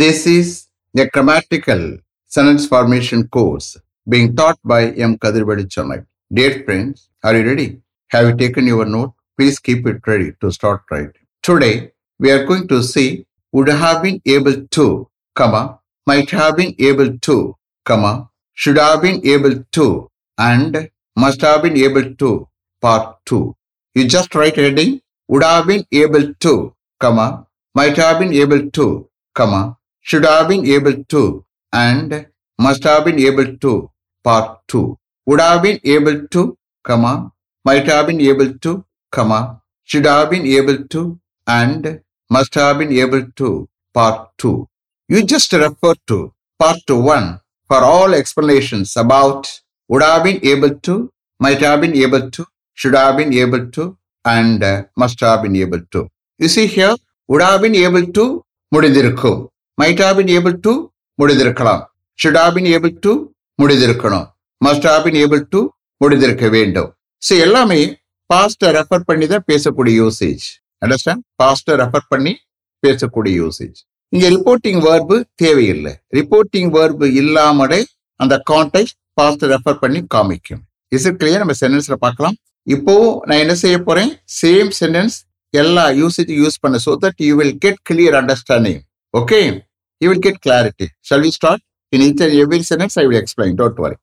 This is a grammatical sentence formation course being taught by M. Kadirvadi Chennai. Dear friends, are you ready? Have you taken your note? Please keep it ready to start writing. Today, we are going to see would have been able to, comma, might have been able to, comma, should have been able to, and must have been able to, part 2. You just write heading, would have been able to, comma, might have been able to, comma, should have been able to, and must have been able to, part 2. Would have been able to, comma, might have been able to, comma, should have been able to, and must have been able to, part 2. You just refer to part 1 for all explanations about would have been able to, might have been able to, should have been able to, and uh, must have been able to. You see here, would have been able to முடிந்திருக்கும் might have able able முடிந்திருக்கலாம். Should have been able முடிந்திருக்கணும். Must have able to முடிந்திருக்க வேண்டும். So எல்லாமே பாஸ்ட refer பண்ணி தான் பேசக்கூடிய usage understand பாஸ்ட refer பண்ணி பேசக்கூடிய யூசேஜ் இங்கே ரிப்போர்ட்டிங் வேர்பு தேவையில்லை. ரிப்போர்ட்டிங் வேர்பு இல்லாமலே அந்த கான்டெக்ட் பாஸ்ட் ரெஃபர் பண்ணி காமிக்கும். இஸ் கிளியர் நம்ம சென்டென்ஸில் பார்க்கலாம். இப்போ நான் என்ன செய்ய போறேன்? சேம் சென்டென்ஸ் எல்லா யூசேஜ் யூஸ் பண்ண. So that you will get clear understanding okay you will get clarity shall we start in each and every sentence I will explain. Don't worry.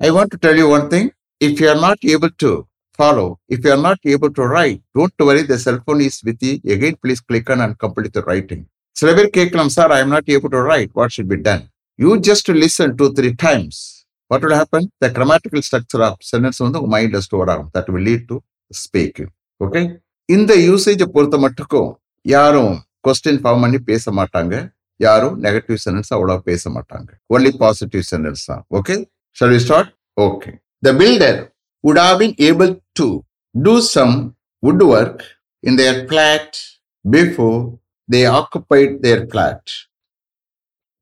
I want to tell you one thing. If you are not able to follow, if you are not able to write, don't worry. The cell phone is with you. Again, please click on and complete the writing. சில பேர் கேட்கலாம் sir I am not able to write what should be done you just listen two three times what will happen the grammatical structure of sentence வந்து உங்க மைண்ட்ல store ஆகும் that will lead to speaking okay இந்த யூசேஜை பொறுத்த மட்டுக்கும் யாரும் question form பண்ணி பேச மாட்டாங்க யாரும் நெகட்டிவ் சென்டென்ஸ் அவ்வளோ பேச மாட்டாங்க ஒன்லி பாசிட்டிவ் சென்டென்ஸ் தான் okay shall we start okay the builder would have been able to do some woodwork in their flat before they occupied their flat.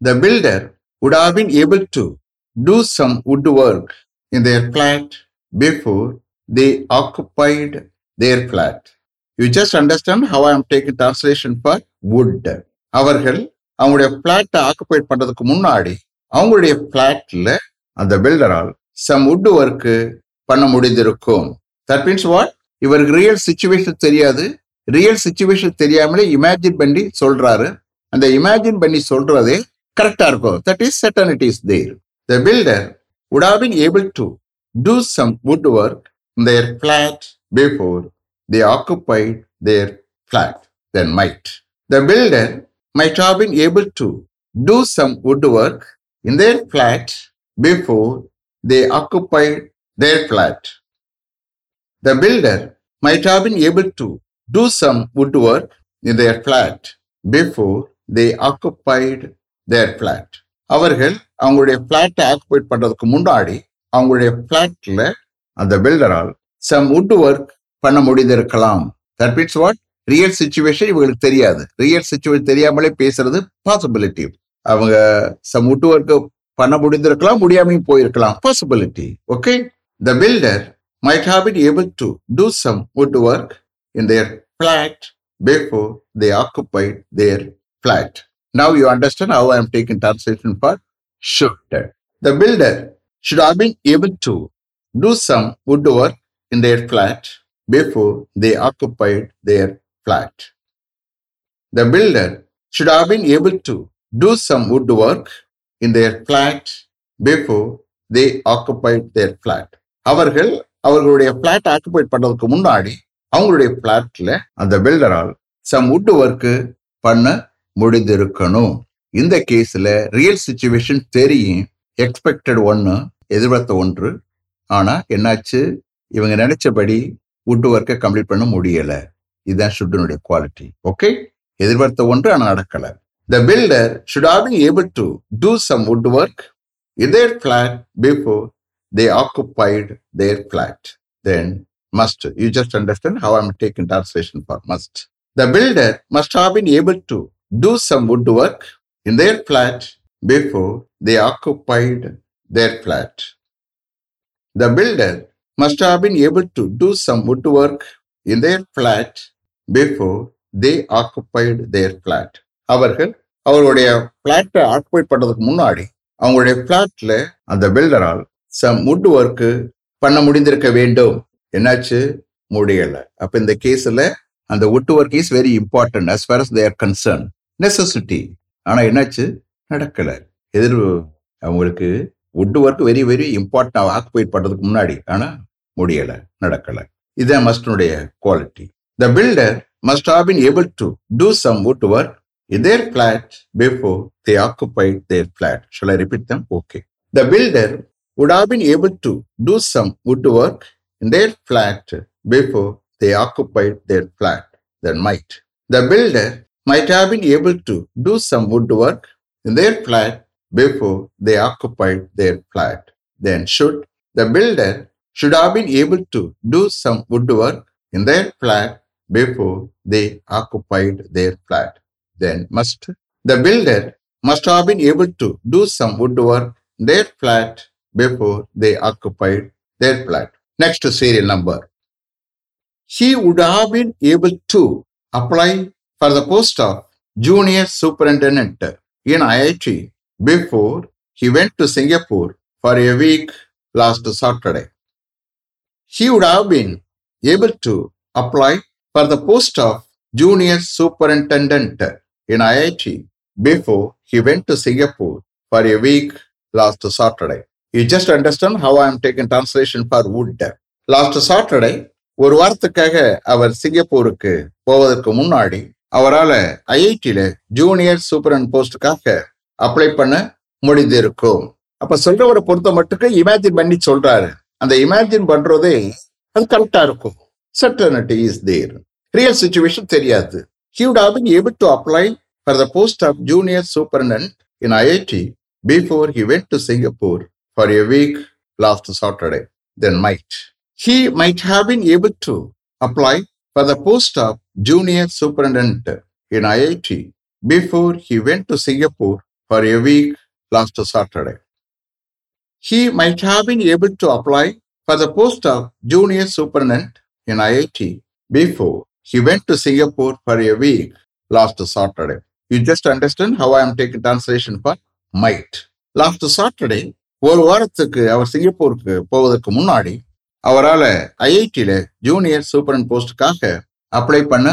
The builder would have been able to do some woodwork in their flat before they occupied their flat. You just understand how I am taking translation for wood. அவர்கள் அவங்களுடைய பிளாட்டை occupied பண்றதுக்கு முன்னாடி அவங்களுடைய பிளாட்ல அந்த பில்டரால் some wood work பண்ண முடிந்திருக்கும். That means what இவருக்கு ரியல் சுச்சுவேஷன் தெரியாது. ரியல் சுச்சுவேஷன் தெரியாமலே இமேஜின் பண்ணி சொல்றாரு. அந்த இமேஜின் பண்ணி சொல்றதே கரெக்டா இருக்கும். That is certainty is there the builder would have been able to do some woodwork in their flat before they occupied their flat, then might. The builder might have been able to do some woodwork in their flat before they occupied their flat. The builder might have been able to do some woodwork in their flat before they occupied their flat. அவர்கள் அவங்களுடைய பிளாட்டை occupied பண்றதுக்கு முன்னாடி அவங்களுடைய பிளாட்ல அந்த பில்டரால் some wood work பண்ண முடிந்திருக்கலாம் that means what real situation இவங்களுக்கு தெரியாது ரியல் சுச்சுவேஷன் தெரியாமலே பேசுறது பாசிபிலிட்டி அவங்க சம் ஒட்டுவர்க்கு பண்ண முடிந்திருக்கலாம் முடியாமையும் போயிருக்கலாம் possibility okay the builder might have it able to do some wood work in their flat before they occupied their flat now you understand how I am taking translation for should the builder should have been able to do some wood work in their flat before they occupied their flat. The builder should have been able to do some woodwork in their flat before they occupied their flat. அவர்கள் அவர்களுடைய plot occupied பண்ணதுக்கு முன்னாடி அவங்களுடைய பிளாட்ல அந்த பில்டரால் some would work பண்ண முடிந்திருக்கணும். இந்த கேஸ்ல real situation தெரியும். எக்ஸ்பெக்டட் ஒன்னு எதிர்பார்த்த ஒன்று. ஆனா என்னாச்சு? இவங்க நினைச்சபடி வுட் ஒர்க்கை கம்ப்ளீட் பண்ண முடியல. இதுதான் ஷுட்டனுடைய குவாலிட்டி ஓகே எதிர்பார்த்த ஒன்று ஆனா நடக்கல the builder should have been able to do some wood work either flat before they occupied their flat. Then must. You just understand how I'm taking translation for must. The builder must have been able to do some woodwork in their flat before they occupied their flat. The builder must have been able to do some woodwork in their flat before they occupied their flat. அவர்கள் அவருடைய பிளாட்டை occupy பண்ணுறதுக்கு முன்னாடி அவங்களுடைய பிளாட்ல அந்த பில்டரால் some would work பண்ண முடிந்திருக்க வேண்டும். என்னாச்சு? முடியலை. அப்ப இந்த கேஸ்ல அந்த wood work is very important as far as their concern necessity ஆனா என்னாச்சு? நடக்கல. எதிர் அவங்களுக்கு wood work very very important occupied பண்றதுக்கு முன்னாடி. ஆனா முடியல. நடக்கலை. இதான் மஸ்டனுடைய quality the builder must have been able to do some wood work in their flat before they occupied their flat. Shall I repeat them? Okay. The builder would have been able to do some woodwork in their flat before they occupied their flat. Then might. The builder might have been able to do some woodwork in their flat before they occupied their flat. Then should. The builder should have been able to do some woodwork in their flat before they occupied their flat then must. The builder must have been able to do some woodwork in their flat before they occupied their flat. Next serial number. He would have been able to apply for the post of junior superintendent in IIT before he went to Singapore for a week last Saturday. He would have been able to apply for the post of junior superintendent in IIT before he went to Singapore for a week last Saturday. You just understand how I am taking translation for wood. Last Saturday ஒரு வாரத்துக்காக அவர் சிங்கப்பூருக்கு போவதற்கு முன்னாடி அவரால் ஐஐடியில junior சூப்பரன் போஸ்டுக்காக apply பண்ண முடிந்திருக்கும் அப்ப சொல்றவரை பொறுத்த மட்டுக்கு இமேஜின் பண்ணி சொல்றாரு அந்த இமேஜின் பண்றதே அது கரெக்டா இருக்கும் certainty is there real situation தெரியாது he would have been able to apply for the post of junior superintendent in IIT before he went to Singapore for a week last Saturday. Then might. He might have been able to apply for the post of junior superintendent in IIT before he went to Singapore for a week last Saturday. He might have been able to apply for the post of junior superintendent in IIT before he went to Singapore for a week last Saturday. You just understand how I am taking translation for might. Last Saturday, ஒரு வாரத்துக்கு அவர் சிங்கப்பூருக்கு போவதற்கு முன்னாடி அவரால் ஐஐடியில junior சூப்பரன் போஸ்டுக்காக apply பண்ண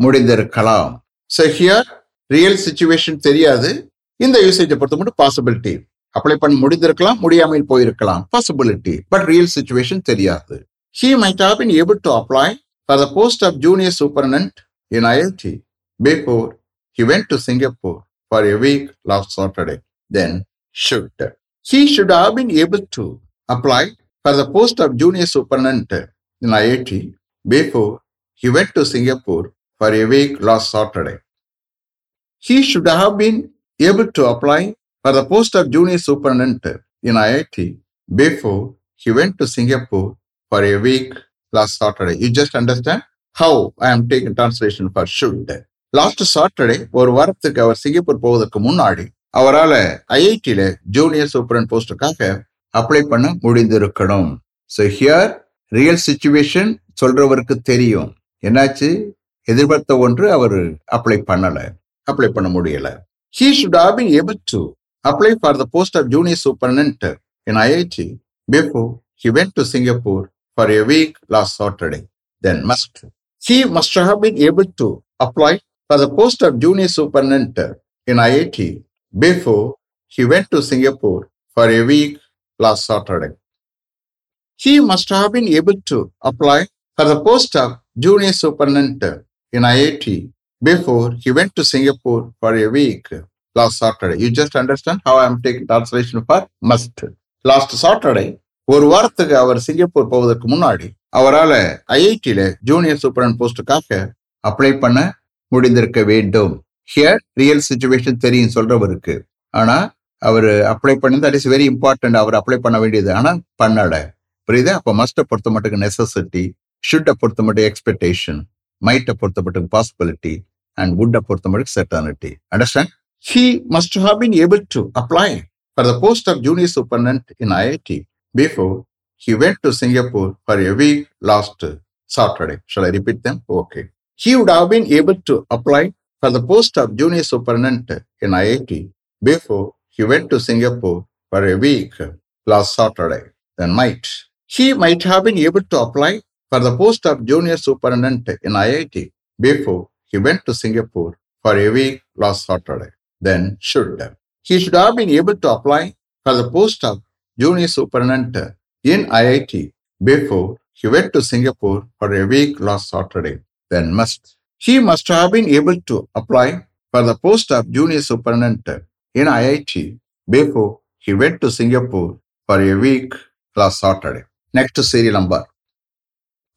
முடிந்திருக்கலாம் so here real situation தெரியாது இந்த யூசேஜை பொறுத்த மட்டும் பாசிபிலிட்டி அப்ளை பண்ண முடிந்திருக்கலாம் முடியாமல் போயிருக்கலாம் பாசிபிலிட்டி பட் ரியல் சுச்சுவேஷன் தெரியாது he might have been able to apply for the post of junior superintendent in IIT before he went to Singapore for a week last Saturday. Then should. He should have been able to apply for the post of junior superintendent in IIT before he went to Singapore for a week last Saturday. He should have been able to apply for the post of junior superintendent in IIT before he went to Singapore for a week last Saturday you just understand how I am taking translation for should. Last Saturday ஒரு வாரத்துக்கு அவர் Singapore போவதற்கு முன்னாடி அவரால் ஐஐடியில junior சூப்பரன் போஸ்டுக்காக apply பண்ண முடிந்திருக்கணும் so here real situation சொல்றவருக்கு தெரியும் என்னாச்சு எதிர்பார்த்த ஒன்று அவர் அப்ளை பண்ணலை அப்ளை பண்ண முடியலை he should have been able to apply for the post of junior superintendent in IIT before he went to Singapore for a week last Saturday. Then must. He must have been able to apply for the post of junior superintendent in IIT before he went to Singapore for a week last Saturday. He must have been able to apply for the post of junior superintendent in IIT before he went to Singapore for a week last Saturday. You just understand how I am taking translation for must. Last Saturday, ஒரு வாரத்துக்கு அவர் Singapore போவதற்கு முன்னாடி அவரால் ஐஐடியில junior சூப்பரன் போஸ்டுக்காக apply பண்ண முடிந்திருக்க வேண்டும். Here real situation தெரியும் சொல்றவருக்கு. ஆனா அவர் அப்ளை பண்ணி தட் இஸ் வெரி இம்பார்ட்டன்ட் அவர் அப்ளை பண்ண வேண்டியது ஆனா பண்ணல. புரியுது? அப்போ மஸ்ட்டை பொறுத்த மட்டுக்கு நெசசிட்டி ஷுட்டை பொறுத்த மட்டும் எக்ஸ்பெக்டேஷன் மைட்டை பொறுத்த மட்டுக்கு பாசிபிலிட்டி அண்ட் வுட்டை பொறுத்த மட்டுக்கு certainty understand he must have been able to apply for the post of junior superintendent in IIT before he went to Singapore for a week last Saturday. Shall I repeat them? Okay. He would have been able to apply for the post of junior superintendent in IIT before he went to Singapore for a week last Saturday. Then might. He might have been able to apply for the post of junior superintendent in IIT before he went to Singapore for a week last Saturday. Then should. He should have been able to apply for the post of junior superintendent in IIT before he went to Singapore for a week last Saturday. Then must. He must have been able to apply for the post of junior superintendent in IIT before he went to Singapore for a week last Saturday. Next to serial number.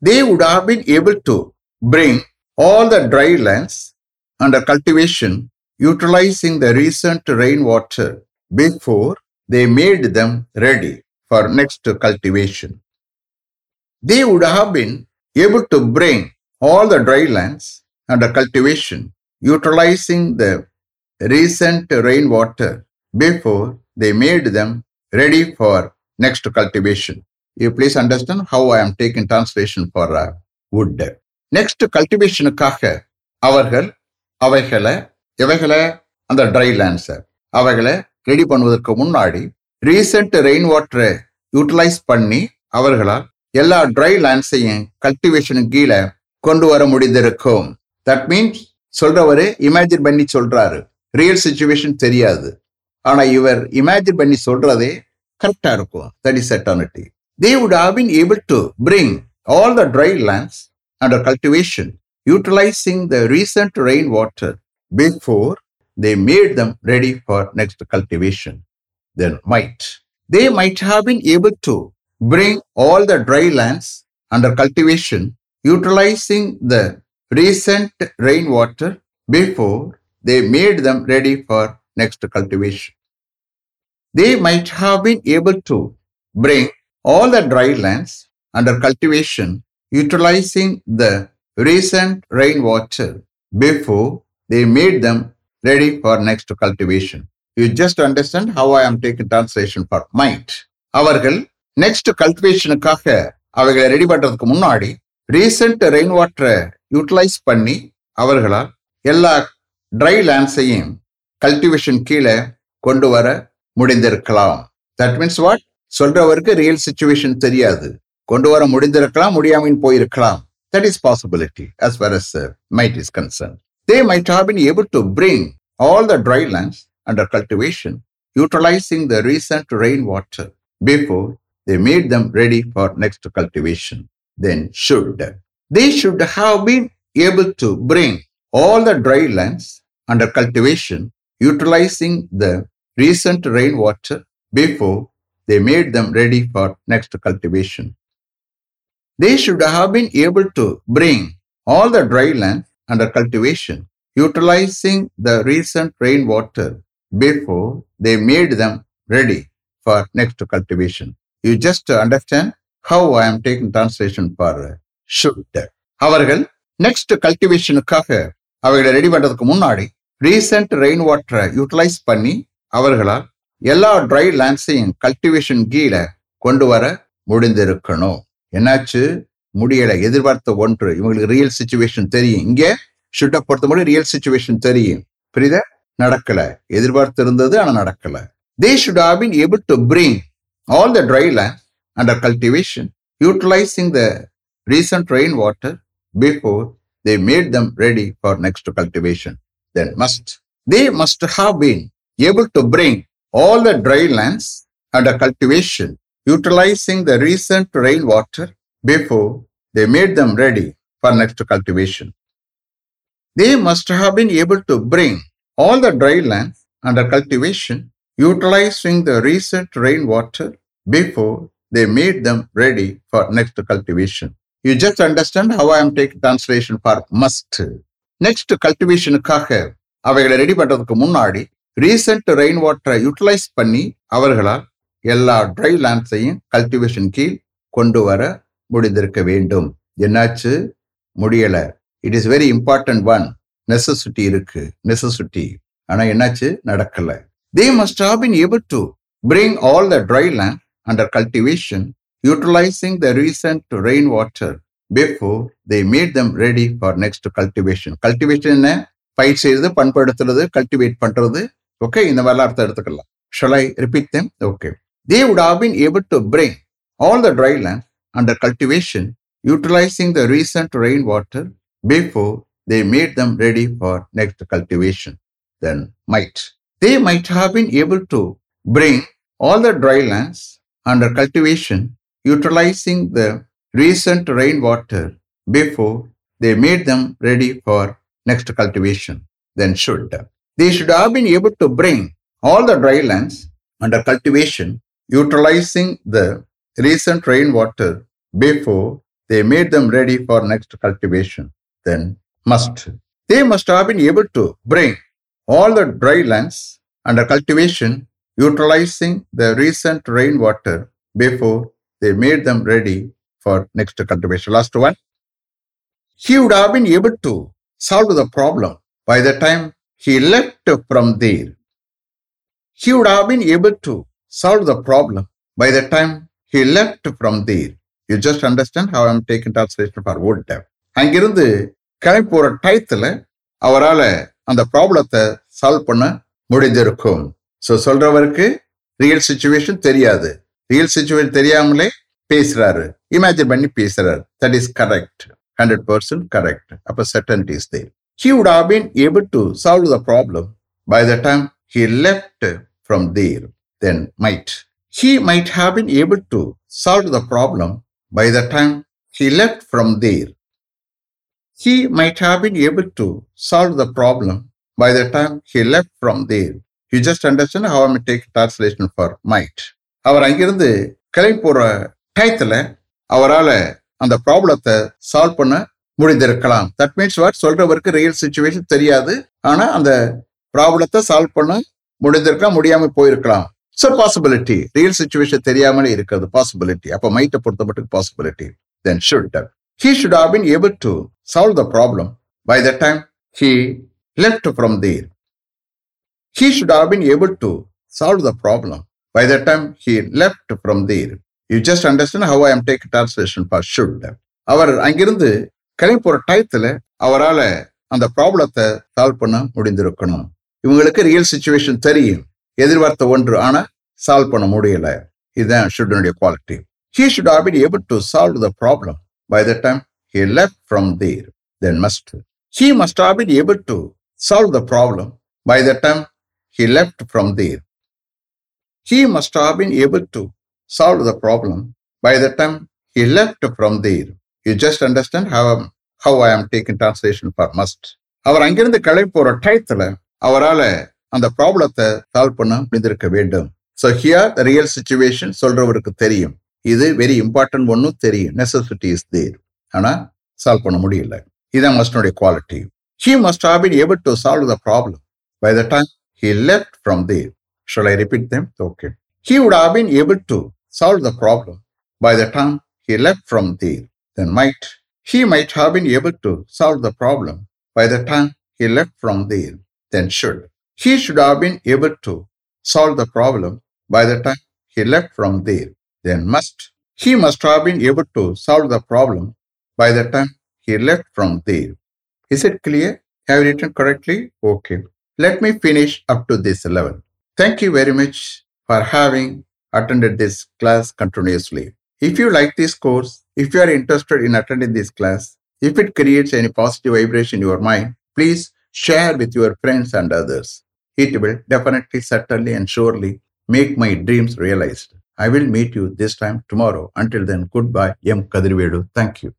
They would have been able to bring all the dry lands under cultivation utilizing the recent rainwater before they made them ready for next cultivation. They would have been able to bring all the dry lands under cultivation utilizing the recent rainwater before they made them ready for next cultivation. You please understand how I am taking translation for uh, wood. Next cultivationக்காக அவர்கள் அவைகளை இவைகளை அந்த try லேண்ட்ஸை அவைகளை ready பண்ணுவதற்கு முன்னாடி recent rain வாட்டரை utilise பண்ணி அவர்களால் எல்லா ட்ரை லேண்ட்ஸையும் கல்டிவேஷனுக்கு கீழே கொண்டு வர முடிந்திருக்கும். தட் மீன்ஸ் சொல்றவரு இமேஜின் பண்ணி சொல்றாரு. ரியல் சுச்சுவேஷன் தெரியாது. ஆனா இவர் இமேஜின் பண்ணி சொல்றதே கரெக்டா இருக்கும். That is eternity they would have been able to bring all the dry lands under cultivation utilizing the recent rain water before they made them ready for next cultivation. Then might. They might have been able to bring all the dry lands under cultivation, utilizing the recent rainwater before they made them ready for next cultivation. They might have been able to bring all the dry lands under cultivation, utilizing the recent rainwater before they made them ready for next cultivation. You just understand how I am taking translation for might. அவர்கள் next கல்டிவேஷனுக்காக அவைகளை ready பண்றதுக்கு முன்னாடி recent rain வாட்டரை utilise பண்ணி அவர்களால் எல்லா try லேண்ட்ஸையும் cultivation கீழே கொண்டு வர முடிந்திருக்கலாம். தட் மீன்ஸ் வாட் சொல்றவருக்கு ரியல் சுச்சுவேஷன் தெரியாது. கொண்டு வர முடிந்திருக்கலாம் முடியாமல் போயிருக்கலாம். That is possibility as far as might is concern they might have been able to bring all the dry lands under cultivation, utilizing the recent rainwater before they made them ready for next cultivation. Then should. They should have been able to bring all the dry lands under cultivation, utilizing the recent rainwater before they made them ready for next cultivation. They should have been able to bring all the dry lands under cultivation, utilizing the recent rainwater before they made them ready for next cultivation. You just understand how I am taking translation for should. அவர்கள் next கல்டிவேஷனுக்காக அவைகளை ready பண்றதுக்கு முன்னாடி recent rain வாட்டரை utilise பண்ணி அவர்களால் எல்லா try லேண்ட்ஸையும் cultivation கீழே கொண்டு வர முடிந்திருக்கணும் என்னாச்சு முடியல எதிர்பார்த்த ஒன்று. இவங்களுக்கு ரியல் சுச்சுவேஷன் தெரியும். இங்கே ஷூட்டை பொறுத்த மட்டும் ரியல் சுச்சுவேஷன் தெரியும். புரியுத? நடக்கல. எதிர்பார்த்து இருந்தது ஆனா நடக்கல. They should have been able to bring all the dry land under cultivation utilizing the recent rain water before they made them ready for next cultivation then must they must have been able to bring all the dry lands under cultivation utilizing the recent rain water before they made them ready for next cultivation. They must have been able to bring all the dry land under cultivation, utilizing the recent rainwater before they made them ready for next cultivation. You just understand how I am taking translation for must. Next கல்டிவேஷனுக்காக அவைகளை ready பண்றதுக்கு முன்னாடி recent rain வாட்டரை utilise பண்ணி அவர்களால் எல்லா try லேண்ட்ஸையும் cultivation கீழ் கொண்டு வர முடிந்திருக்க வேண்டும். என்னாச்சு? முடியல. It is very important one necessity இருக்கு. நெசசிட்டி ஆனா என்னாச்சு? நடக்கல. They must have been able to bring all the dry land under cultivation utilizing the recent rain water before they made them ready for next cultivation cultivation என்ன? பயிர் செய்யறது பண்படுத்துறது cultivate பண்றது. Okay இந்த மாதிரிலாம் அர்த்தம் எடுத்துக்கலாம். Shall I repeat them okay they would have been able to bring all the dry land under cultivation utilizing the recent rainwater before they made them ready for next cultivation. Then might they might have been able to bring all the dry lands under cultivation utilizing the recent rainwater before they made them ready for next cultivation. Then should they should have been able to bring all the dry lands under cultivation utilizing the recent rainwater before they made them ready for next cultivation then must. They must have been able to bring all the dry lands under cultivation utilizing the recent rainwater before they made them ready for next cultivation. Last one. He would have been able to solve the problem by the time he left from there. He would have been able to solve the problem by the time he left from there you just understand how I'm taking translation for would டேப் அங்கிருந்து கிளம்பி போகிற டயத்தில் அவரால் அந்த ப்ராப்ளத்தை solve பண்ண முடிஞ்சிருக்கும். ஸோ சொல்றவருக்கு ரியல் சுச்சுவேஷன் தெரியாது. ரியல் சுச்சுவேஷன் தெரியாமலே பேசுறாரு. இமேஜின் பண்ணி பேசுறாரு. That is correct hundred percent correct அப்போ certainty is there he would have been able to solve the problem by the time he left from there then might He might have been able to solve the problem by the time he left from there. He might have been able to solve the problem by the time he left from there. You just understand how I'm taking translation for might. அவர் அங்கிருந்து கிளம்பி போற டயத்துல அவரால் அந்த ப்ராப்ளத்தை solve பண்ண முடிந்திருக்கலாம் தட் மீன்ஸ் வாட் சொல்றவருக்கு ரியல் சுச்சுவேஷன் தெரியாது ஆனா அந்த ப்ராப்ளத்தை சால்வ் பண்ண முடிந்திருக்கலாம் முடியாம போயிருக்கலாம் ஸோ பாசிபிலிட்டி ரியல் சுச்சுவேஷன் தெரியாமலே இருக்கிறது. பாசிபிலிட்டி அப்போ மைட்டை பொறுத்த மட்டும் possibility then should he should have been able to solve the problem by the time he left from there he should have been able to solve the problem by the time he left from there you just understand how I am take translation for should அவர் அங்கிருந்து கிளம்பி போற டயத்துல அவரால் அந்த ப்ராப்ளத்தை solve பண்ண முடிந்திருக்கணும். இவங்களுக்கு real situation தெரியும். எதிர்பார்த்த ஒன்று ஆனால் சால்வ் பண்ண முடியல. இதுதான் ஷுடனுடைய quality he should have been able to solve the problem by the time he left from there then must he must have been able to solve the problem by the time he left from there he must have been able to solve the problem by the time he left from there you just understand how how I am taking translation for must அவர் அங்கிருந்து கிளம்பி போற டயத்துல அவரால் அந்த ப்ராப்ளத்தை solve பண்ண முடிந்திருக்க வேண்டும். So here the real situation சொல்றவருக்கு தெரியும். இது வெரி இம்பார்ட்டன்ட் ஒன்றும் தெரியும். நெசசிட்டி இஸ் தேர் ஆனால் சால்வ் பண்ண முடியல. இதான் மஸ்டனுடைய quality he must have been able to solve the problem by the time he left from there shall I repeat them okay he would have been able to solve the problem by the time he left from there then might he might have been able to solve the problem by the time he left from there then should he should have been able to solve the problem by the time he left from there. Then must. He must have been able to solve the problem by the time he left from there. Is it clear? Have you written correctly? Okay. Let me finish up to this level. Thank you very much for having attended this class continuously. If you like this course, if you are interested in attending this class, if it creates any positive vibration in your mind, please share with your friends and others. It will definitely, certainly, and surely make my dreams realized. I will meet you this time tomorrow. Until then, goodbye. M. Kadirvedu. Thank you.